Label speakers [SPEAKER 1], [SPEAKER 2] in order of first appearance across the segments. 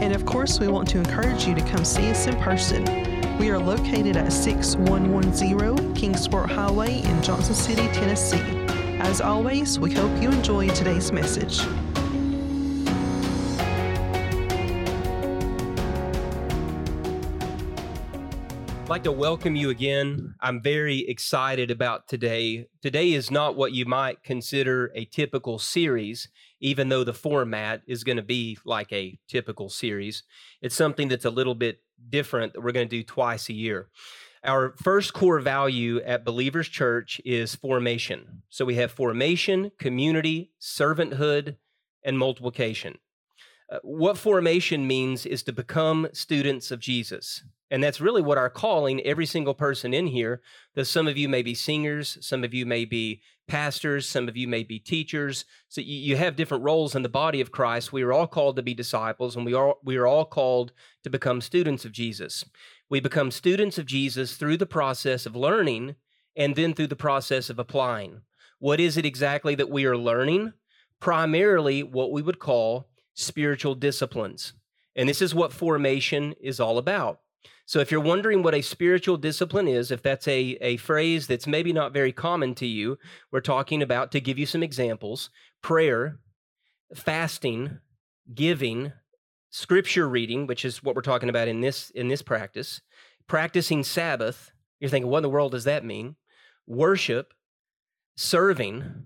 [SPEAKER 1] And of course, we want to encourage you to come see us in person. We are located at 6110 Kingsport Highway in Johnson City, Tennessee. As always, we hope you enjoy today's message.
[SPEAKER 2] I'd like to welcome you again. I'm very excited about today. Today is not what you might consider a typical series, even though the format is going to be like a typical series. It's something that's a little bit different that we're going to do twice a year. Our first core value at Believers Church is formation. So we have formation, community, servanthood, and multiplication. Uh, what formation means is to become students of Jesus. And that's really what our calling, every single person in here, that some of you may be singers, some of you may be pastors, some of you may be teachers. So you, you have different roles in the body of Christ. We are all called to be disciples, and we are we are all called to become students of Jesus. We become students of Jesus through the process of learning and then through the process of applying. What is it exactly that we are learning? Primarily what we would call spiritual disciplines. And this is what formation is all about. So, if you're wondering what a spiritual discipline is, if that's a, a phrase that's maybe not very common to you, we're talking about, to give you some examples, prayer, fasting, giving, scripture reading, which is what we're talking about in this, in this practice, practicing Sabbath. You're thinking, what in the world does that mean? Worship, serving,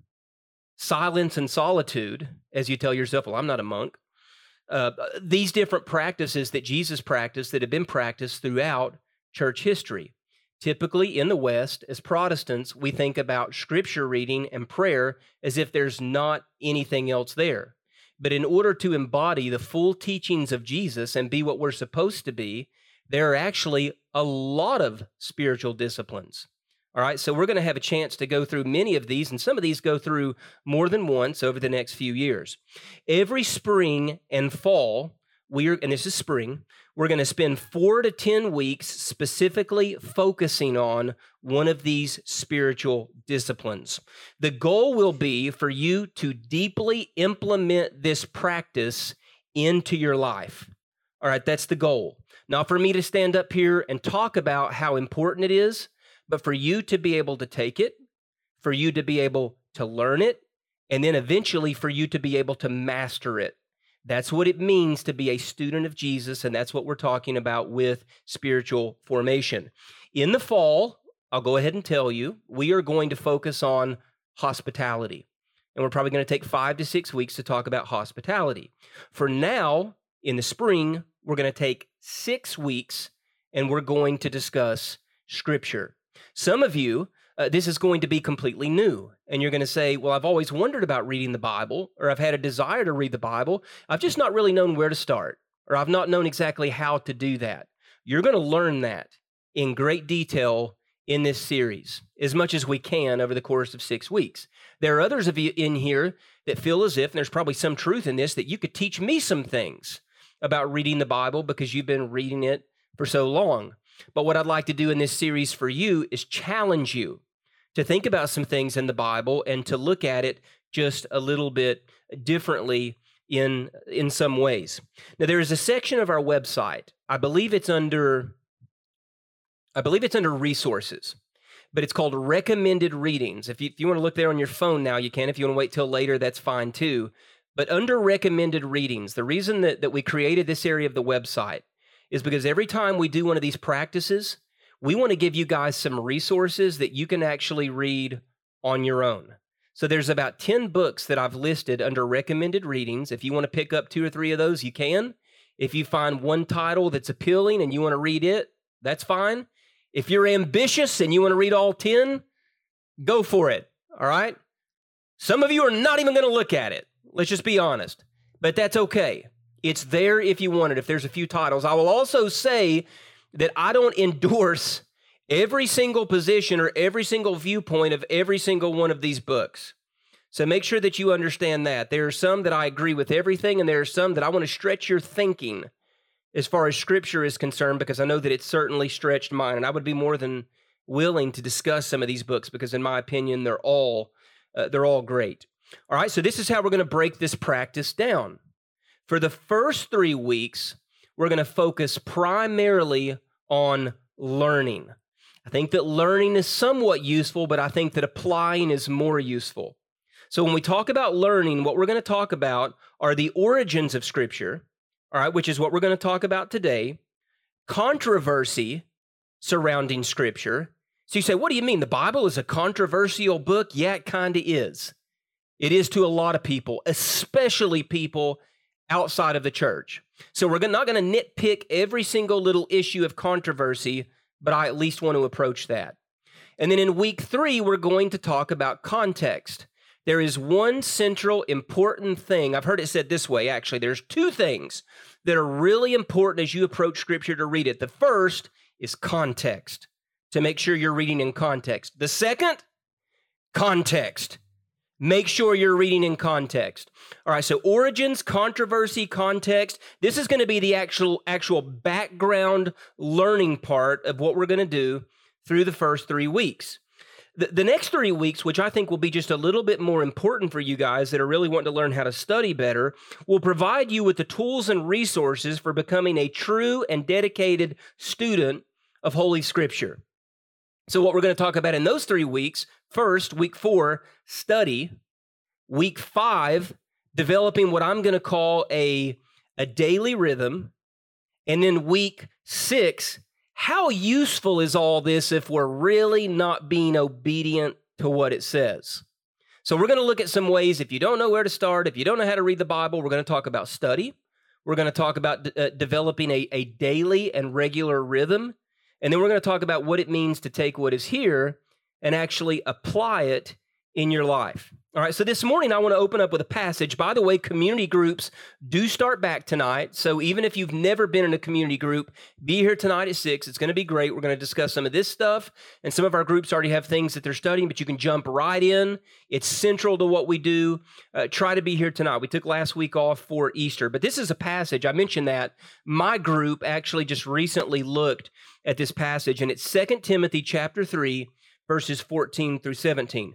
[SPEAKER 2] silence and solitude, as you tell yourself, well, I'm not a monk uh, these different practices that Jesus practiced that have been practiced throughout church history. Typically in the West, as Protestants, we think about scripture reading and prayer as if there's not anything else there. But in order to embody the full teachings of Jesus and be what we're supposed to be, there are actually a lot of spiritual disciplines. All right, so we're going to have a chance to go through many of these, and some of these go through more than once over the next few years. Every spring and fall, we're, and this is spring, we're going to spend four to 10 weeks specifically focusing on one of these spiritual disciplines. The goal will be for you to deeply implement this practice into your life. All right, that's the goal. Not for me to stand up here and talk about how important it is but for you to be able to take it, for you to be able to learn it, and then eventually for you to be able to master it. That's what it means to be a student of Jesus, and that's what we're talking about with spiritual formation. In the fall, I'll go ahead and tell you, we are going to focus on hospitality. And we're probably going to take five to six weeks to talk about hospitality. For now, in the spring, we're going to take six weeks and we're going to discuss scripture. Some of you, uh, this is going to be completely new. And you're going to say, Well, I've always wondered about reading the Bible, or I've had a desire to read the Bible. I've just not really known where to start, or I've not known exactly how to do that. You're going to learn that in great detail in this series, as much as we can over the course of six weeks. There are others of you in here that feel as if, and there's probably some truth in this, that you could teach me some things about reading the Bible because you've been reading it for so long. But what I'd like to do in this series for you is challenge you to think about some things in the Bible and to look at it just a little bit differently in in some ways. Now there is a section of our website. I believe it's under I believe it's under resources. But it's called recommended readings. If you, if you want to look there on your phone now, you can. If you want to wait till later, that's fine too. But under recommended readings, the reason that, that we created this area of the website is because every time we do one of these practices, we want to give you guys some resources that you can actually read on your own. So there's about 10 books that I've listed under recommended readings. If you want to pick up two or three of those, you can. If you find one title that's appealing and you want to read it, that's fine. If you're ambitious and you want to read all 10, go for it. All right? Some of you are not even going to look at it. Let's just be honest. But that's okay. It's there if you want it, if there's a few titles. I will also say that I don't endorse every single position or every single viewpoint of every single one of these books. So make sure that you understand that. There are some that I agree with everything, and there are some that I want to stretch your thinking as far as scripture is concerned, because I know that it's certainly stretched mine. And I would be more than willing to discuss some of these books because, in my opinion, they're all uh, they're all great. All right, so this is how we're going to break this practice down. For the first three weeks, we're going to focus primarily on learning. I think that learning is somewhat useful, but I think that applying is more useful. So when we talk about learning, what we're going to talk about are the origins of Scripture, all right, which is what we're going to talk about today, controversy surrounding Scripture. So you say, what do you mean? The Bible is a controversial book? Yeah, it kind of is. It is to a lot of people, especially people outside of the church. So we're not going to nitpick every single little issue of controversy, but I at least want to approach that. And then in week three, we're going to talk about context. There is one central important thing. I've heard it said this way, actually. There's two things that are really important as you approach scripture to read it. The first is context, to make sure you're reading in context. The second, context. Make sure you're reading in context. All right, so origins, controversy, context. This is going to be the actual actual background learning part of what we're going to do through the first 3 weeks. The, the next 3 weeks, which I think will be just a little bit more important for you guys that are really wanting to learn how to study better, will provide you with the tools and resources for becoming a true and dedicated student of Holy Scripture. So, what we're going to talk about in those three weeks First, week four, study. Week five, developing what I'm going to call a, a daily rhythm. And then week six, how useful is all this if we're really not being obedient to what it says? So, we're going to look at some ways. If you don't know where to start, if you don't know how to read the Bible, we're going to talk about study. We're going to talk about uh, developing a, a daily and regular rhythm. And then we're going to talk about what it means to take what is here and actually apply it in your life. All right, so this morning I want to open up with a passage. By the way, community groups do start back tonight. So even if you've never been in a community group, be here tonight at six. It's going to be great. We're going to discuss some of this stuff. And some of our groups already have things that they're studying, but you can jump right in. It's central to what we do. Uh, try to be here tonight. We took last week off for Easter, but this is a passage. I mentioned that. My group actually just recently looked at this passage, and it's Second Timothy chapter 3 verses 14 through 17.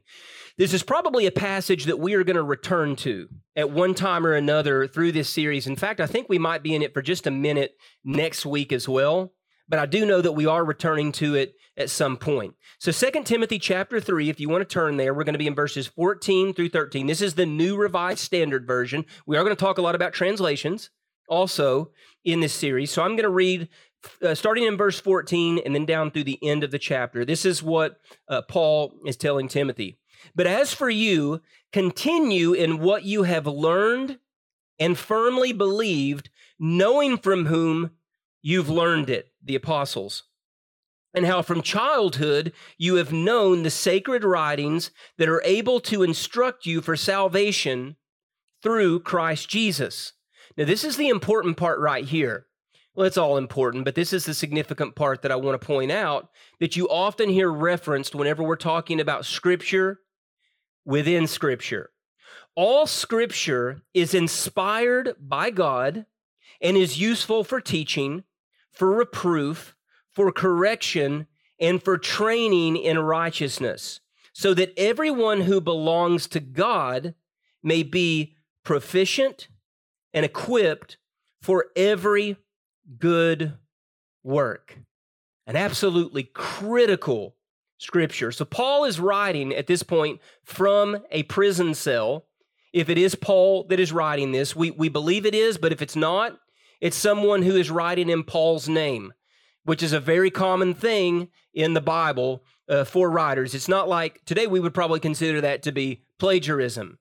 [SPEAKER 2] This is probably a passage that we are going to return to at one time or another through this series. In fact, I think we might be in it for just a minute next week as well, but I do know that we are returning to it at some point. So 2 Timothy chapter 3, if you want to turn there, we're going to be in verses 14 through 13. This is the New Revised Standard Version. We are going to talk a lot about translations also in this series. So I'm going to read uh, starting in verse 14 and then down through the end of the chapter. This is what uh, Paul is telling Timothy. But as for you, continue in what you have learned and firmly believed, knowing from whom you've learned it, the apostles, and how from childhood you have known the sacred writings that are able to instruct you for salvation through Christ Jesus. Now, this is the important part right here. Well, it's all important, but this is the significant part that I want to point out that you often hear referenced whenever we're talking about Scripture within Scripture. All Scripture is inspired by God and is useful for teaching, for reproof, for correction, and for training in righteousness, so that everyone who belongs to God may be proficient and equipped for every good work. An absolutely critical scripture. So Paul is writing at this point from a prison cell. If it is Paul that is writing this, we, we believe it is, but if it's not, it's someone who is writing in Paul's name, which is a very common thing in the Bible uh, for writers. It's not like today we would probably consider that to be plagiarism.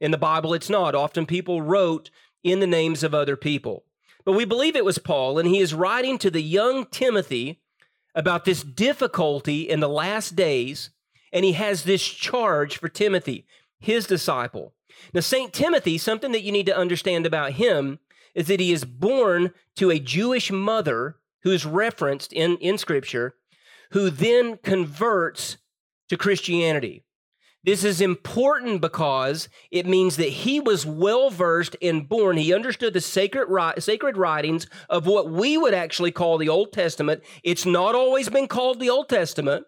[SPEAKER 2] In the Bible, it's not. Often people wrote in the names of other people. But we believe it was Paul, and he is writing to the young Timothy about this difficulty in the last days, and he has this charge for Timothy, his disciple. Now, St. Timothy, something that you need to understand about him is that he is born to a Jewish mother who is referenced in, in Scripture, who then converts to Christianity. This is important because it means that he was well versed and born. He understood the sacred, sacred writings of what we would actually call the Old Testament. It's not always been called the Old Testament,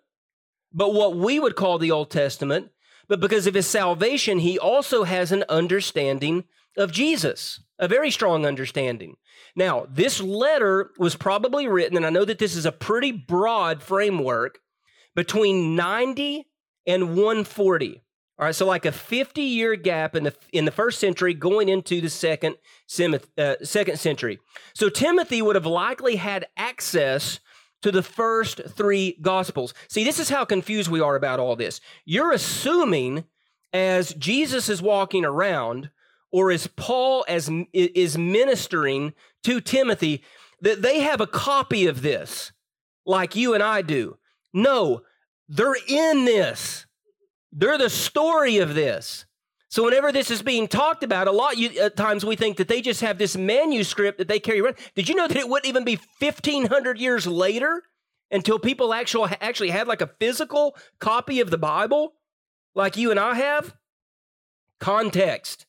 [SPEAKER 2] but what we would call the Old Testament. But because of his salvation, he also has an understanding of Jesus, a very strong understanding. Now, this letter was probably written, and I know that this is a pretty broad framework, between 90 and 140. All right, so like a 50 year gap in the in the first century going into the second uh, second century. So Timothy would have likely had access to the first three gospels. See, this is how confused we are about all this. You're assuming as Jesus is walking around or as Paul as is ministering to Timothy that they have a copy of this like you and I do. No, they're in this. They're the story of this. So whenever this is being talked about, a lot times we think that they just have this manuscript that they carry around. Did you know that it wouldn't even be 1500 years later until people actually actually had like a physical copy of the Bible like you and I have? Context.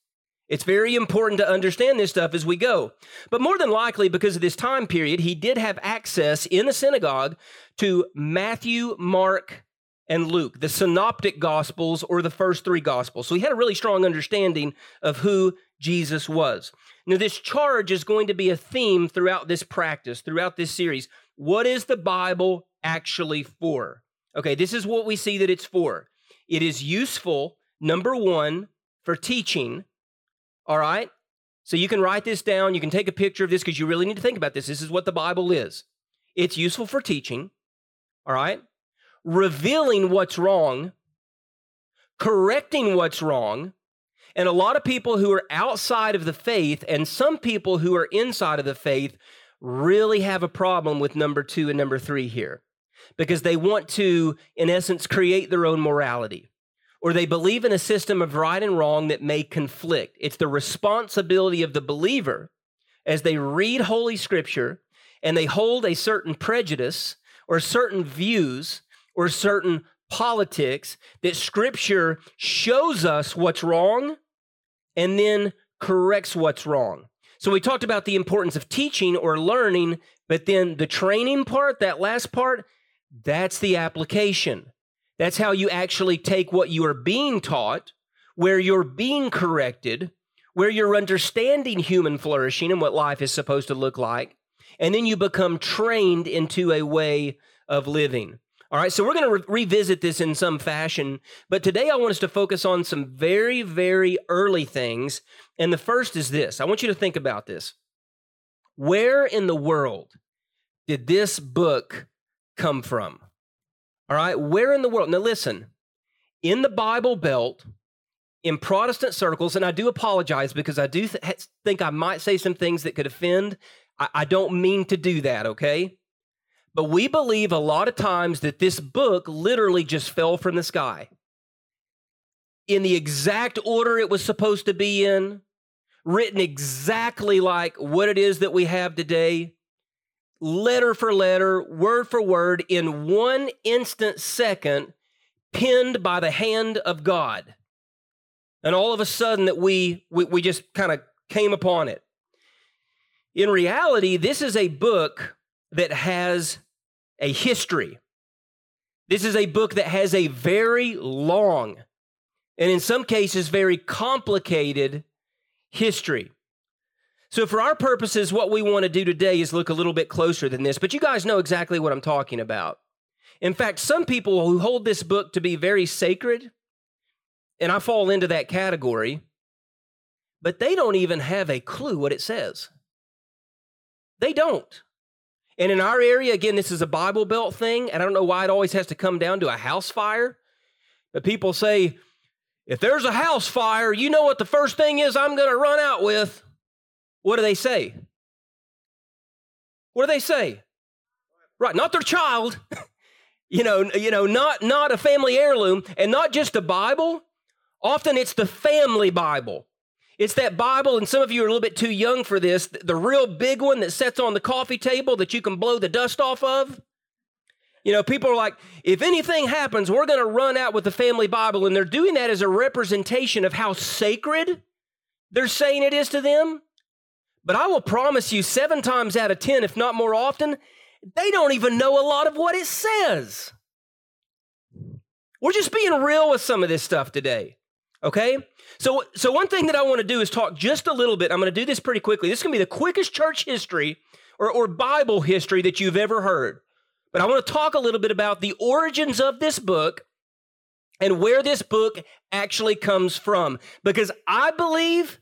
[SPEAKER 2] It's very important to understand this stuff as we go. But more than likely, because of this time period, he did have access in the synagogue to Matthew, Mark, and Luke, the synoptic gospels or the first three gospels. So he had a really strong understanding of who Jesus was. Now, this charge is going to be a theme throughout this practice, throughout this series. What is the Bible actually for? Okay, this is what we see that it's for. It is useful, number one, for teaching. All right? So you can write this down. You can take a picture of this because you really need to think about this. This is what the Bible is. It's useful for teaching. All right? revealing what's wrong, correcting what's wrong. And a lot of people who are outside of the faith and some people who are inside of the faith really have a problem with number two and number three here because they want to, in essence, create their own morality or they believe in a system of right and wrong that may conflict. It's the responsibility of the believer as they read Holy Scripture and they hold a certain prejudice or certain views or certain politics that scripture shows us what's wrong and then corrects what's wrong. So we talked about the importance of teaching or learning, but then the training part, that last part, that's the application. That's how you actually take what you are being taught, where you're being corrected, where you're understanding human flourishing and what life is supposed to look like, and then you become trained into a way of living. All right, so we're going to re- revisit this in some fashion, but today I want us to focus on some very, very early things. And the first is this I want you to think about this. Where in the world did this book come from? All right, where in the world? Now, listen, in the Bible Belt, in Protestant circles, and I do apologize because I do th- think I might say some things that could offend. I, I don't mean to do that, okay? But we believe a lot of times that this book literally just fell from the sky in the exact order it was supposed to be in, written exactly like what it is that we have today, letter for letter, word for word, in one instant second, penned by the hand of God. And all of a sudden that we we, we just kind of came upon it. In reality, this is a book that has a history. This is a book that has a very long and in some cases very complicated history. So, for our purposes, what we want to do today is look a little bit closer than this, but you guys know exactly what I'm talking about. In fact, some people who hold this book to be very sacred, and I fall into that category, but they don't even have a clue what it says. They don't. And in our area, again, this is a Bible Belt thing, and I don't know why it always has to come down to a house fire. But people say, if there's a house fire, you know what the first thing is I'm going to run out with? What do they say? What do they say? Right, not their child. you know, you know, not not a family heirloom and not just a Bible. Often it's the family Bible. It's that Bible, and some of you are a little bit too young for this, the real big one that sits on the coffee table that you can blow the dust off of. You know, people are like, if anything happens, we're going to run out with the family Bible. And they're doing that as a representation of how sacred they're saying it is to them. But I will promise you, seven times out of 10, if not more often, they don't even know a lot of what it says. We're just being real with some of this stuff today. Okay? So, so one thing that I want to do is talk just a little bit. I'm going to do this pretty quickly. This is going to be the quickest church history or, or Bible history that you've ever heard. But I want to talk a little bit about the origins of this book and where this book actually comes from because I believe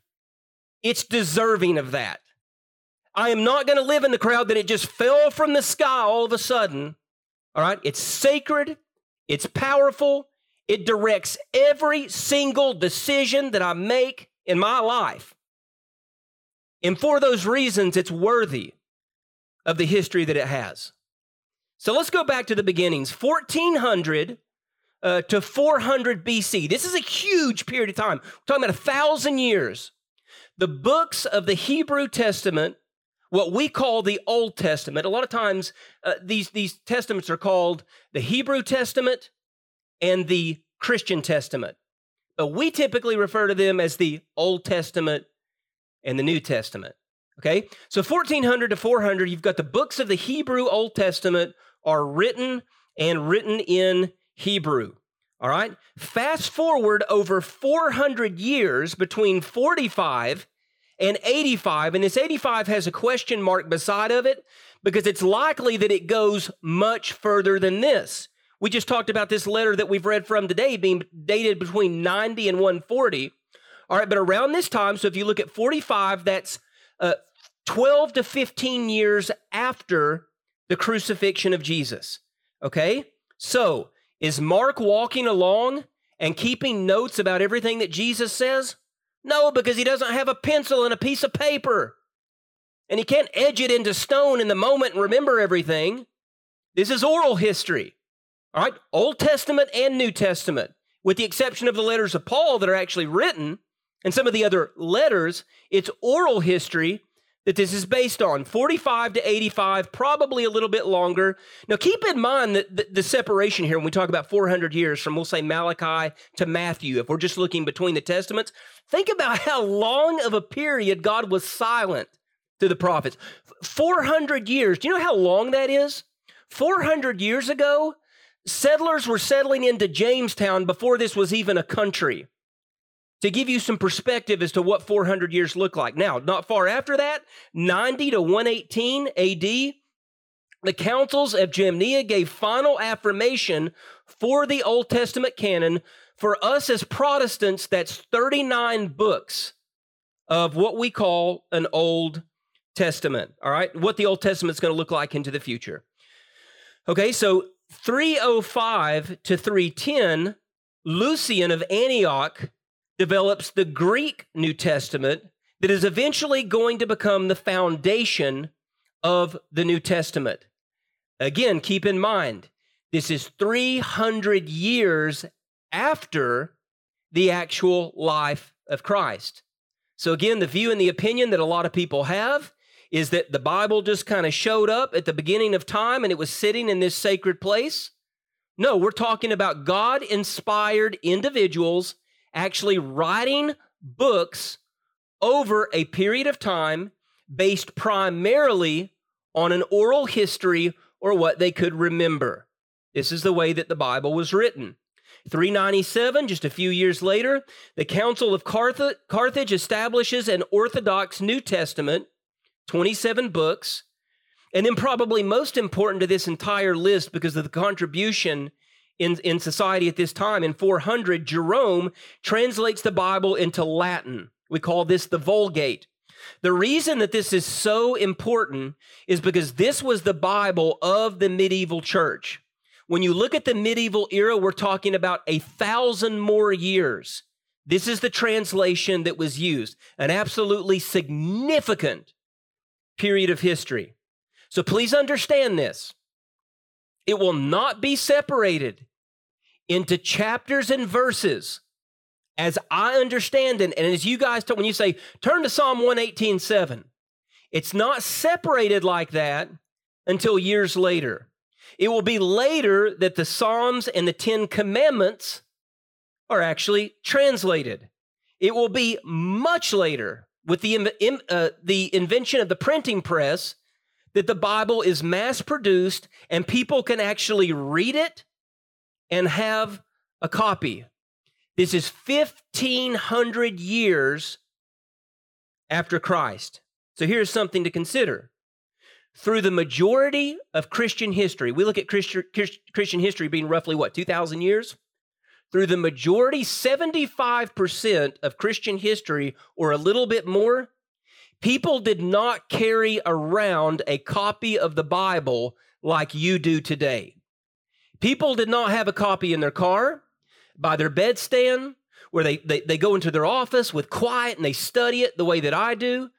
[SPEAKER 2] it's deserving of that. I am not going to live in the crowd that it just fell from the sky all of a sudden. All right? It's sacred, it's powerful, it directs every single decision that I make in my life. And for those reasons, it's worthy of the history that it has. So let's go back to the beginnings 1400 uh, to 400 BC. This is a huge period of time. We're talking about a thousand years. The books of the Hebrew Testament, what we call the Old Testament, a lot of times uh, these, these testaments are called the Hebrew Testament and the Christian Testament. But we typically refer to them as the Old Testament and the New Testament. Okay? So 1400 to 400, you've got the books of the Hebrew Old Testament are written and written in Hebrew. All right? Fast forward over 400 years between 45 and 85, and this 85 has a question mark beside of it because it's likely that it goes much further than this. We just talked about this letter that we've read from today being dated between 90 and 140. All right, but around this time, so if you look at 45, that's uh, 12 to 15 years after the crucifixion of Jesus. Okay? So, is Mark walking along and keeping notes about everything that Jesus says? No, because he doesn't have a pencil and a piece of paper. And he can't edge it into stone in the moment and remember everything. This is oral history. All right? Old Testament and New Testament, with the exception of the letters of Paul that are actually written and some of the other letters, it's oral history that this is based on 45 to 85, probably a little bit longer. Now, keep in mind that the, the, separation here when we talk about 400 years from, we'll say, Malachi to Matthew, if we're just looking between the testaments, think about how long of a period God was silent to the prophets. 400 years. Do you know how long that is? 400 years ago, settlers were settling into Jamestown before this was even a country to give you some perspective as to what 400 years look like. Now, not far after that, 90 to 118 AD, the councils of Jamnia gave final affirmation for the Old Testament canon. For us as Protestants, that's 39 books of what we call an Old Testament. All right, what the Old Testament is going to look like into the future. Okay, so 305 to 310, Lucian of Antioch develops the Greek New Testament that is eventually going to become the foundation of the New Testament. Again, keep in mind, this is 300 years after the actual life of Christ. So, again, the view and the opinion that a lot of people have is that the Bible just kind of showed up at the beginning of time and it was sitting in this sacred place. No, we're talking about God inspired individuals actually writing books over a period of time based primarily on an oral history or what they could remember. This is the way that the Bible was written. 397, just a few years later, the Council of Carthage establishes an Orthodox New Testament, 27 books. And then, probably most important to this entire list because of the contribution in, in society at this time. In 400, Jerome translates the Bible into Latin. We call this the Vulgate. The reason that this is so important is because this was the Bible of the medieval church. When you look at the medieval era, we're talking about a thousand more years. This is the translation that was used, an absolutely significant period of history. So please understand this. It will not be separated into chapters and verses as I understand it, and as you guys, when you say turn to Psalm 118 7, it's not separated like that until years later. It will be later that the Psalms and the Ten Commandments are actually translated. It will be much later with the, uh, the invention of the printing press that the Bible is mass produced and people can actually read it and have a copy. This is 1500 years after Christ. So here's something to consider. Through the majority of Christian history, we look at Christian history being roughly what, 2,000 years? Through the majority, 75% of Christian history, or a little bit more, people did not carry around a copy of the Bible like you do today. People did not have a copy in their car, by their bedstand, where they, they, they go into their office with quiet and they study it the way that I do.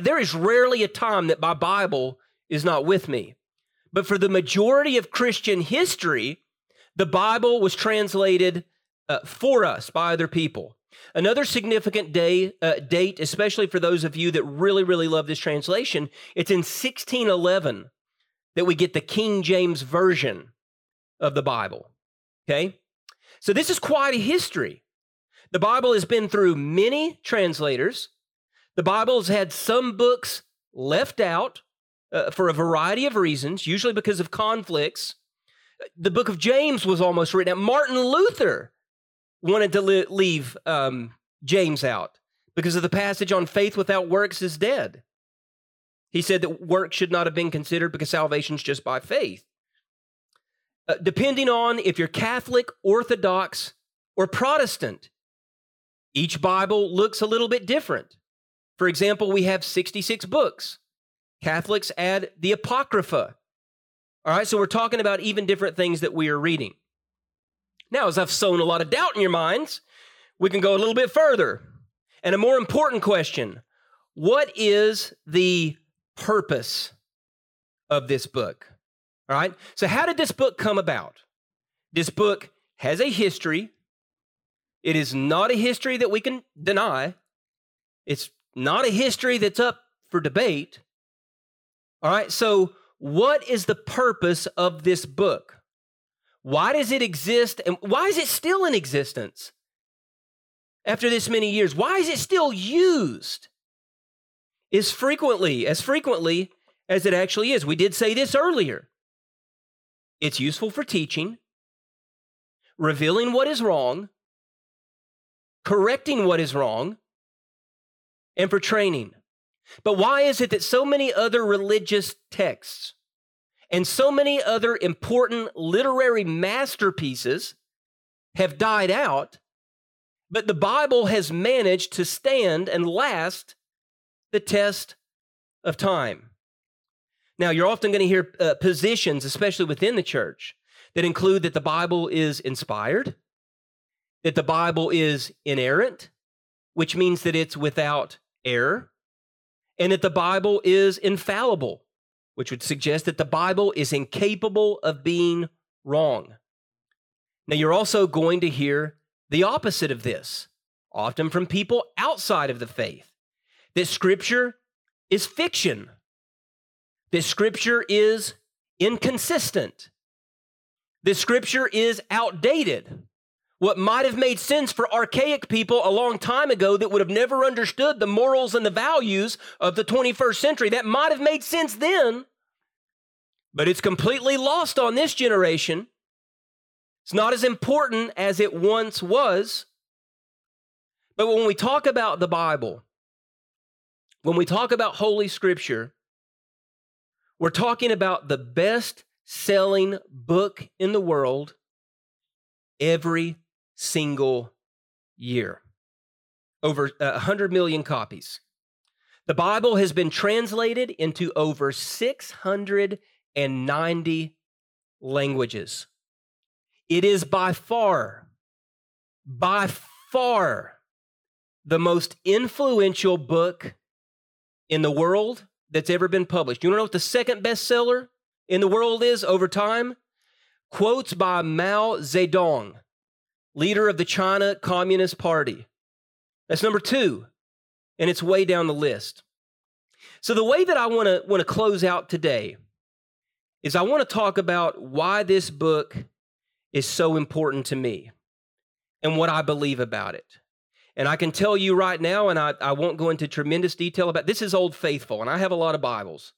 [SPEAKER 2] There is rarely a time that my Bible is not with me. But for the majority of Christian history, the Bible was translated uh, for us by other people. Another significant day uh, date, especially for those of you that really, really love this translation, it's in 1611 that we get the King James version of the Bible. Okay, so this is quite a history. The Bible has been through many translators. The Bible has had some books left out uh, for a variety of reasons, usually because of conflicts. The book of James was almost written out. Martin Luther wanted to li- leave um, James out because of the passage on faith without works is dead. He said that work should not have been considered because salvation is just by faith. Uh, depending on if you're Catholic, Orthodox, or Protestant, each Bible looks a little bit different. For example, we have 66 books. Catholics add the Apocrypha. All right, so we're talking about even different things that we are reading. Now, as I've sown a lot of doubt in your minds, we can go a little bit further. And a more important question What is the purpose of this book? All right, so how did this book come about? This book has a history. It is not a history that we can deny. It's not a history that's up for debate. All right, so what is the purpose of this book? Why does it exist and why is it still in existence after this many years? Why is it still used? As frequently, as frequently as it actually is. We did say this earlier. It's useful for teaching, revealing what is wrong, correcting what is wrong, and for training. But why is it that so many other religious texts and so many other important literary masterpieces have died out, but the Bible has managed to stand and last the test of time. Now, you're often going to hear uh, positions, especially within the church, that include that the Bible is inspired, that the Bible is inerrant, which means that it's without error, and that the Bible is infallible, which would suggest that the Bible is incapable of being wrong. Now, you're also going to hear the opposite of this, often from people outside of the faith, that Scripture is fiction, that Scripture is inconsistent, that Scripture is outdated. What might have made sense for archaic people a long time ago that would have never understood the morals and the values of the 21st century, that might have made sense then, but it's completely lost on this generation. It's not as important as it once was. But when we talk about the Bible, when we talk about Holy Scripture, we're talking about the best selling book in the world every single year. Over uh, 100 million copies. The Bible has been translated into over 690 languages. It is by far, by far, the most influential book in the world that's ever been published. You know what the second bestseller in the world is over time? Quotes by Mao Zedong leader of the China Communist Party. That's number two, and it's way down the list. So the way that I want to want to close out today is I want to talk about why this book is so important to me and what I believe about it. And I can tell you right now, and I, I won't go into tremendous detail about this is Old Faithful, and I have a lot of Bibles.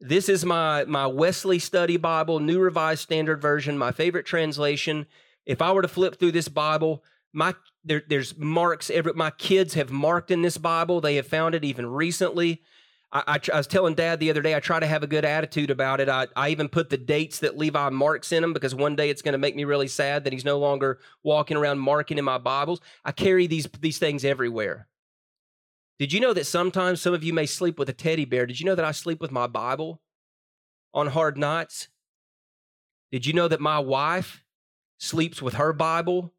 [SPEAKER 2] This is my, my Wesley Study Bible, New Revised Standard Version, my favorite translation. If I were to flip through this Bible, my there, there's marks. Every, my kids have marked in this Bible. They have found it even recently. I, I, I, was telling dad the other day, I try to have a good attitude about it. I, I even put the dates that Levi marks in them because one day it's going to make me really sad that he's no longer walking around marking in my Bibles. I carry these, these things everywhere. Did you know that sometimes some of you may sleep with a teddy bear? Did you know that I sleep with my Bible on hard nights? Did you know that my wife sleeps with her Bible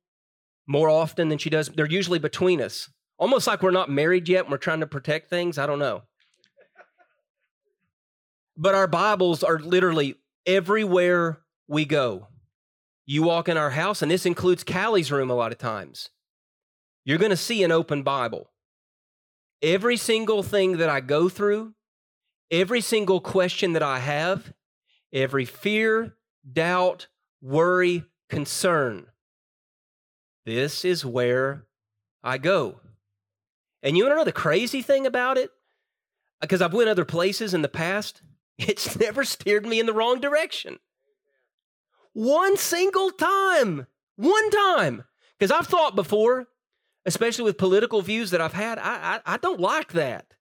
[SPEAKER 2] more often than she does? They're usually between us, almost like we're not married yet and we're trying to protect things. I don't know. But our Bibles are literally everywhere we go. You walk in our house, and this includes Callie's room a lot of times. You're going to see an open Bible. Every single thing that I go through, every single question that I have, every fear, doubt, worry, concern, this is where I go. And you want to know the crazy thing about it? Because I've went other places in the past. It's never steered me in the wrong direction. One single time. One time. Because I've thought before, especially with political views that I've had, I, I, I, don't like that.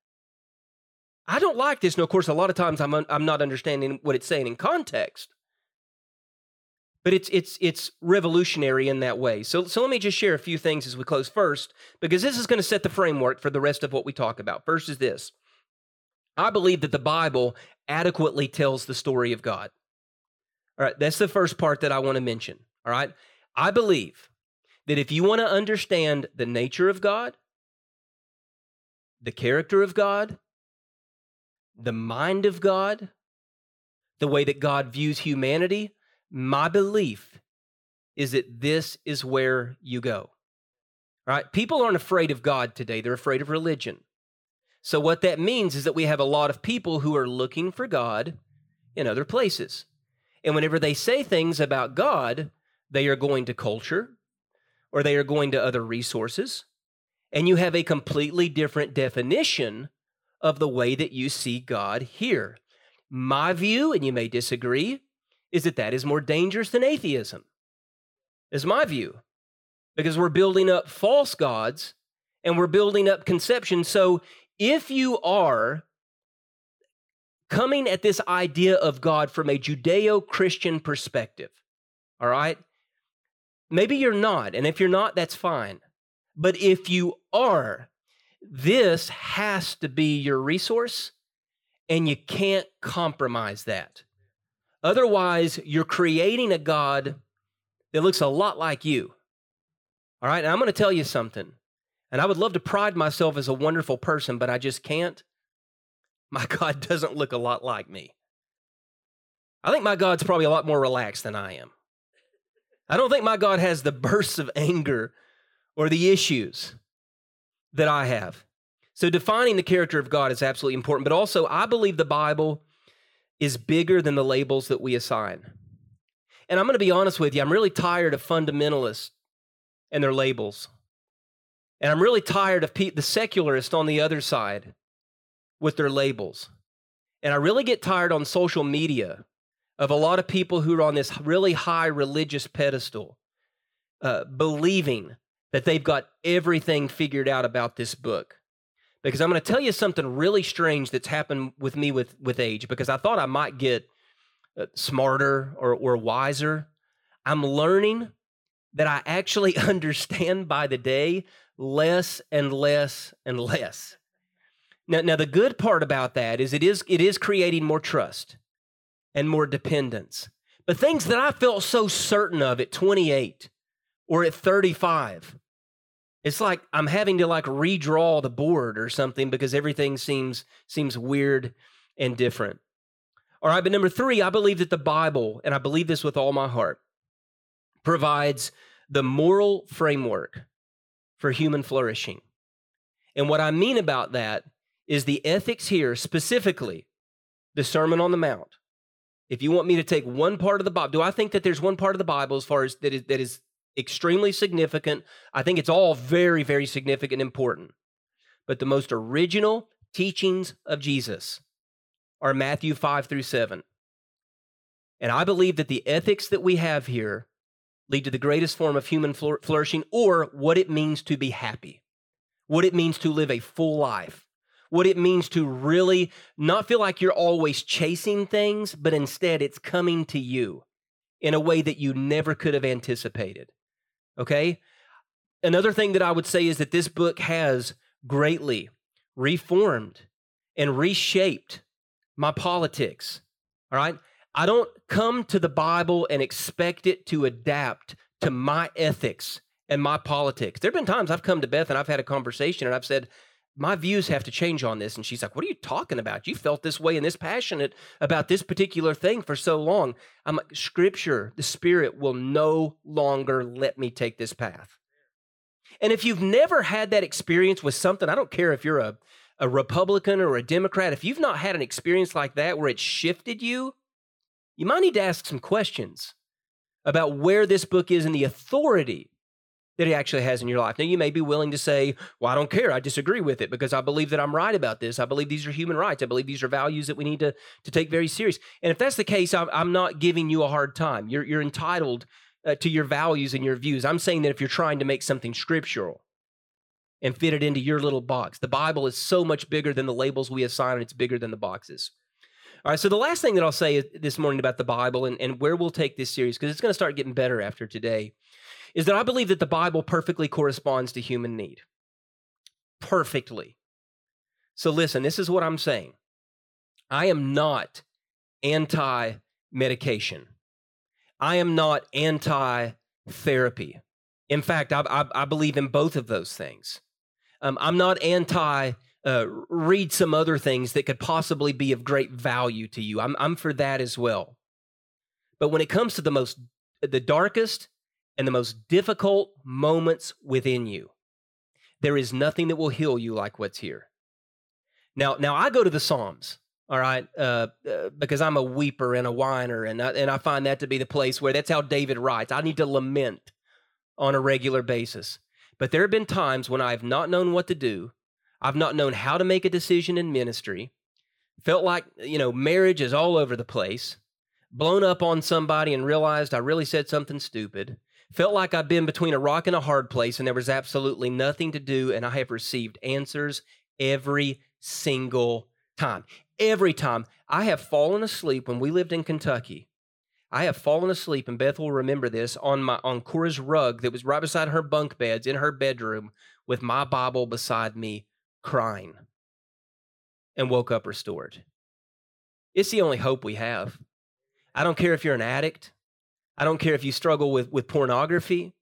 [SPEAKER 2] I don't like this. And of course, a lot of times I'm, un, I'm not understanding what it's saying in context. But it's, it's, it's revolutionary in that way. So, so let me just share a few things as we close first, because this is going to set the framework for the rest of what we talk about. First is this I believe that the Bible adequately tells the story of God. All right, that's the first part that I want to mention. All right, I believe that if you want to understand the nature of God, the character of God, the mind of God, the way that God views humanity, my belief is that this is where you go. All right, people aren't afraid of God today, they're afraid of religion. So, what that means is that we have a lot of people who are looking for God in other places. And whenever they say things about God, they are going to culture or they are going to other resources. And you have a completely different definition of the way that you see God here. My view, and you may disagree, is that that is more dangerous than atheism, is my view, because we're building up false gods and we're building up conceptions. So if you are coming at this idea of God from a Judeo Christian perspective, all right, maybe you're not. And if you're not, that's fine. But if you are, this has to be your resource, and you can't compromise that. Otherwise, you're creating a God that looks a lot like you. All right, and I'm going to tell you something. And I would love to pride myself as a wonderful person, but I just can't. My God doesn't look a lot like me. I think my God's probably a lot more relaxed than I am. I don't think my God has the bursts of anger or the issues that I have. So, defining the character of God is absolutely important. But also, I believe the Bible is bigger than the labels that we assign. And I'm going to be honest with you, I'm really tired of fundamentalists and their labels. And I'm really tired of pe- the secularist on the other side with their labels. And I really get tired on social media of a lot of people who are on this really high religious pedestal, uh, believing that they've got everything figured out about this book. Because I'm going to tell you something really strange that's happened with me with, with age, because I thought I might get uh, smarter or, or wiser. I'm learning that I actually understand by the day less and less and less. Now, now the good part about that is it is it is creating more trust and more dependence. But things that I felt so certain of at 28 or at 35, it's like I'm having to like redraw the board or something because everything seems seems weird and different. All right, but number three, I believe that the Bible, and I believe this with all my heart, provides the moral framework for human flourishing. And what I mean about that is the ethics here, specifically the Sermon on the Mount. If you want me to take one part of the Bible, do I think that there's one part of the Bible as far as that is, that is extremely significant? I think it's all very, very significant and important. But the most original teachings of Jesus are Matthew 5 through 7. And I believe that the ethics that we have here lead to the greatest form of human flourishing or what it means to be happy, what it means to live a full life, what it means to really not feel like you're always chasing things, but instead it's coming to you in a way that you never could have anticipated. Okay? Another thing that I would say is that this book has greatly reformed and reshaped my politics. All right? I don't come to the Bible and expect it to adapt to my ethics and my politics. There have been times I've come to Beth and I've had a conversation and I've said, my views have to change on this. And she's like, What are you talking about? You felt this way and this passionate about this particular thing for so long. I'm like, Scripture, the Spirit will no longer let me take this path. And if you've never had that experience with something, I don't care if you're a, a Republican or a Democrat, if you've not had an experience like that where it shifted you, you might need to ask some questions about where this book is and the authority that it actually has in your life. Now, you may be willing to say, Well, I don't care. I disagree with it because I believe that I'm right about this. I believe these are human rights. I believe these are values that we need to, to take very serious. And if that's the case, I'm, I'm not giving you a hard time. You're, you're entitled uh, to your values and your views. I'm saying that if you're trying to make something scriptural and fit it into your little box, the Bible is so much bigger than the labels we assign, and it's bigger than the boxes. All right, so the last thing that I'll say this morning about the Bible and, and where we'll take this series, because it's going to start getting better after today, is that I believe that the Bible perfectly corresponds to human need. Perfectly. So listen, this is what I'm saying. I am not anti medication, I am not anti therapy. In fact, I, I, I, believe in both of those things. Um, I'm not anti uh, read some other things that could possibly be of great value to you. I'm, I'm for that as well. But when it comes to the most, the darkest and the most difficult moments within you, there is nothing that will heal you like what's here. Now, now I go to the Psalms, all right, uh, uh, because I'm a weeper and a whiner, and I, and I find that to be the place where that's how David writes. I need to lament on a regular basis. But there have been times when I've not known what to do, I've not known how to make a decision in ministry. Felt like, you know, marriage is all over the place. Blown up on somebody and realized I really said something stupid. Felt like I've been between a rock and a hard place and there was absolutely nothing to do. And I have received answers every single time. Every time I have fallen asleep when we lived in Kentucky. I have fallen asleep, and Beth will remember this on my on Cora's rug that was right beside her bunk beds in her bedroom with my Bible beside me crying and woke up restored. It's the only hope we have. I don't care if you're an addict. I don't care if you struggle with, with pornography.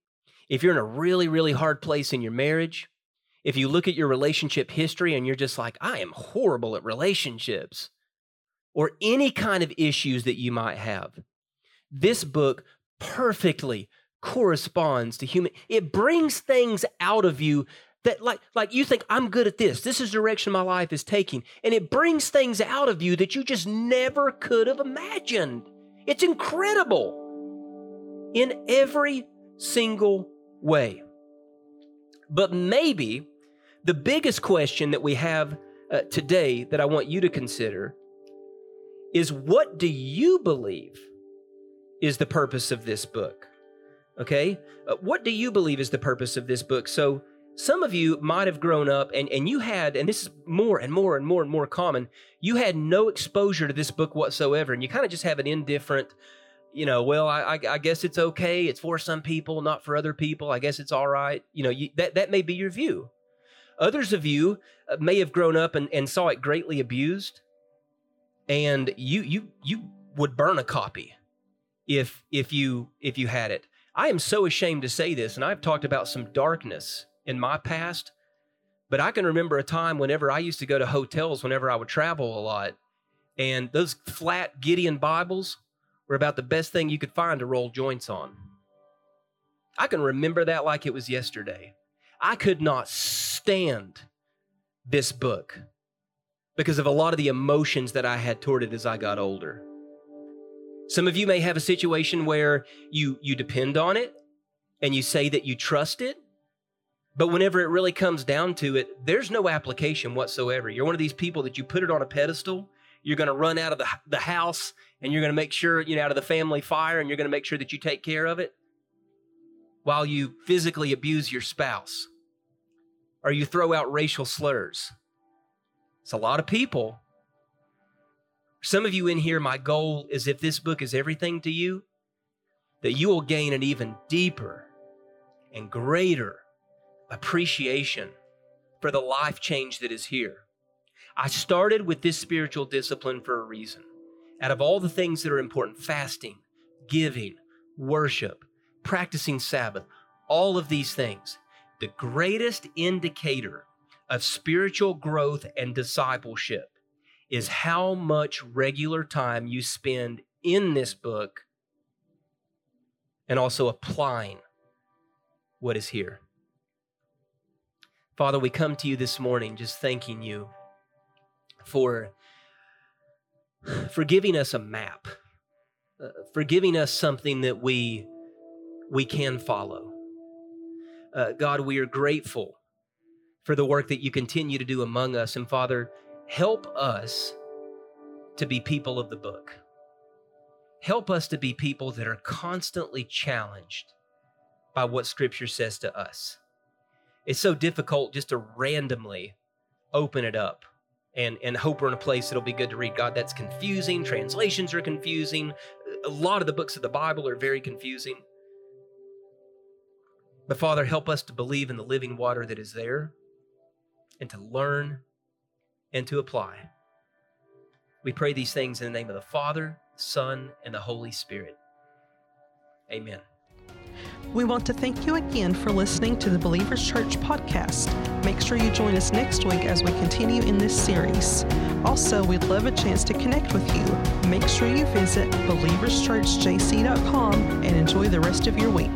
[SPEAKER 2] If you're in a really, really hard place in your marriage, if you look at your relationship history and you're just like, I am horrible at relationships, or any kind of issues that you might have, this book perfectly corresponds to human. It brings things out of you that like like you think I'm good at this. This is the direction my life is taking. And it brings things out of you that you just never could have imagined. It's incredible in every single way. But maybe the biggest question that we have uh, today that I want you to consider is what do you believe is the purpose of this book? Okay? Uh, what do you believe is the purpose of this book? So some of you might have grown up and, and you had, and this is more and more and more and more common, you had no exposure to this book whatsoever, and you kind of just have an indifferent, you know, well, I, I, guess it's okay. It's for some people, not for other people. I guess it's all right. You know, you, that, that may be your view. Others of you uh, may have grown up and, and saw it greatly abused, and you you you would burn a copy if if you if you had it. I am so ashamed to say this, and I've talked about some darkness in my past, but I can remember a time whenever I used to go to hotels whenever I would travel a lot, and those flat Gideon Bibles were about the best thing you could find to roll joints on. I can remember that like it was yesterday. I could not stand this book because of a lot of the emotions that I had toward it as I got older. Some of you may have a situation where you you depend on it and you say that you trust it, but whenever it really comes down to it, there's no application whatsoever. You're one of these people that you put it on a pedestal, you're going to run out of the, the house and you're going to make sure, you know, out of the family fire and you're going to make sure that you take care of it while you physically abuse your spouse or you throw out racial slurs. It's a lot of people. Some of you in here, my goal is if this book is everything to you, that you will gain an even deeper and greater appreciation for the life change that is here. I started with this spiritual discipline for a reason. Out of all the things that are important, fasting, giving, worship, practicing Sabbath, all of these things, the greatest indicator of spiritual growth and discipleship is how much regular time you spend in this book and also applying what is here. Father, we come to you this morning just thanking you for, for giving us a map, uh, for giving us something that we, we can follow. Uh, God, we are grateful for the work that you continue to do among us. And Father, help us to be people of the book. Help us to be people that are constantly challenged by what Scripture says to us. It's so difficult just to randomly open it up and, and hope we're in a place that'll be good to read. God, that's confusing. Translations are confusing. A lot of the books of the Bible are very confusing. But Father, help us to believe in the living water that is there and to learn and to apply. We pray these things in the name of the Father, Son, and the Holy Spirit. Amen.
[SPEAKER 1] We want to thank you again for listening to the Believers Church podcast. Make sure you join us next week as we continue in this series. Also, we'd love a chance to connect with you. Make sure you visit believerschurchjc.com and enjoy the rest of your week.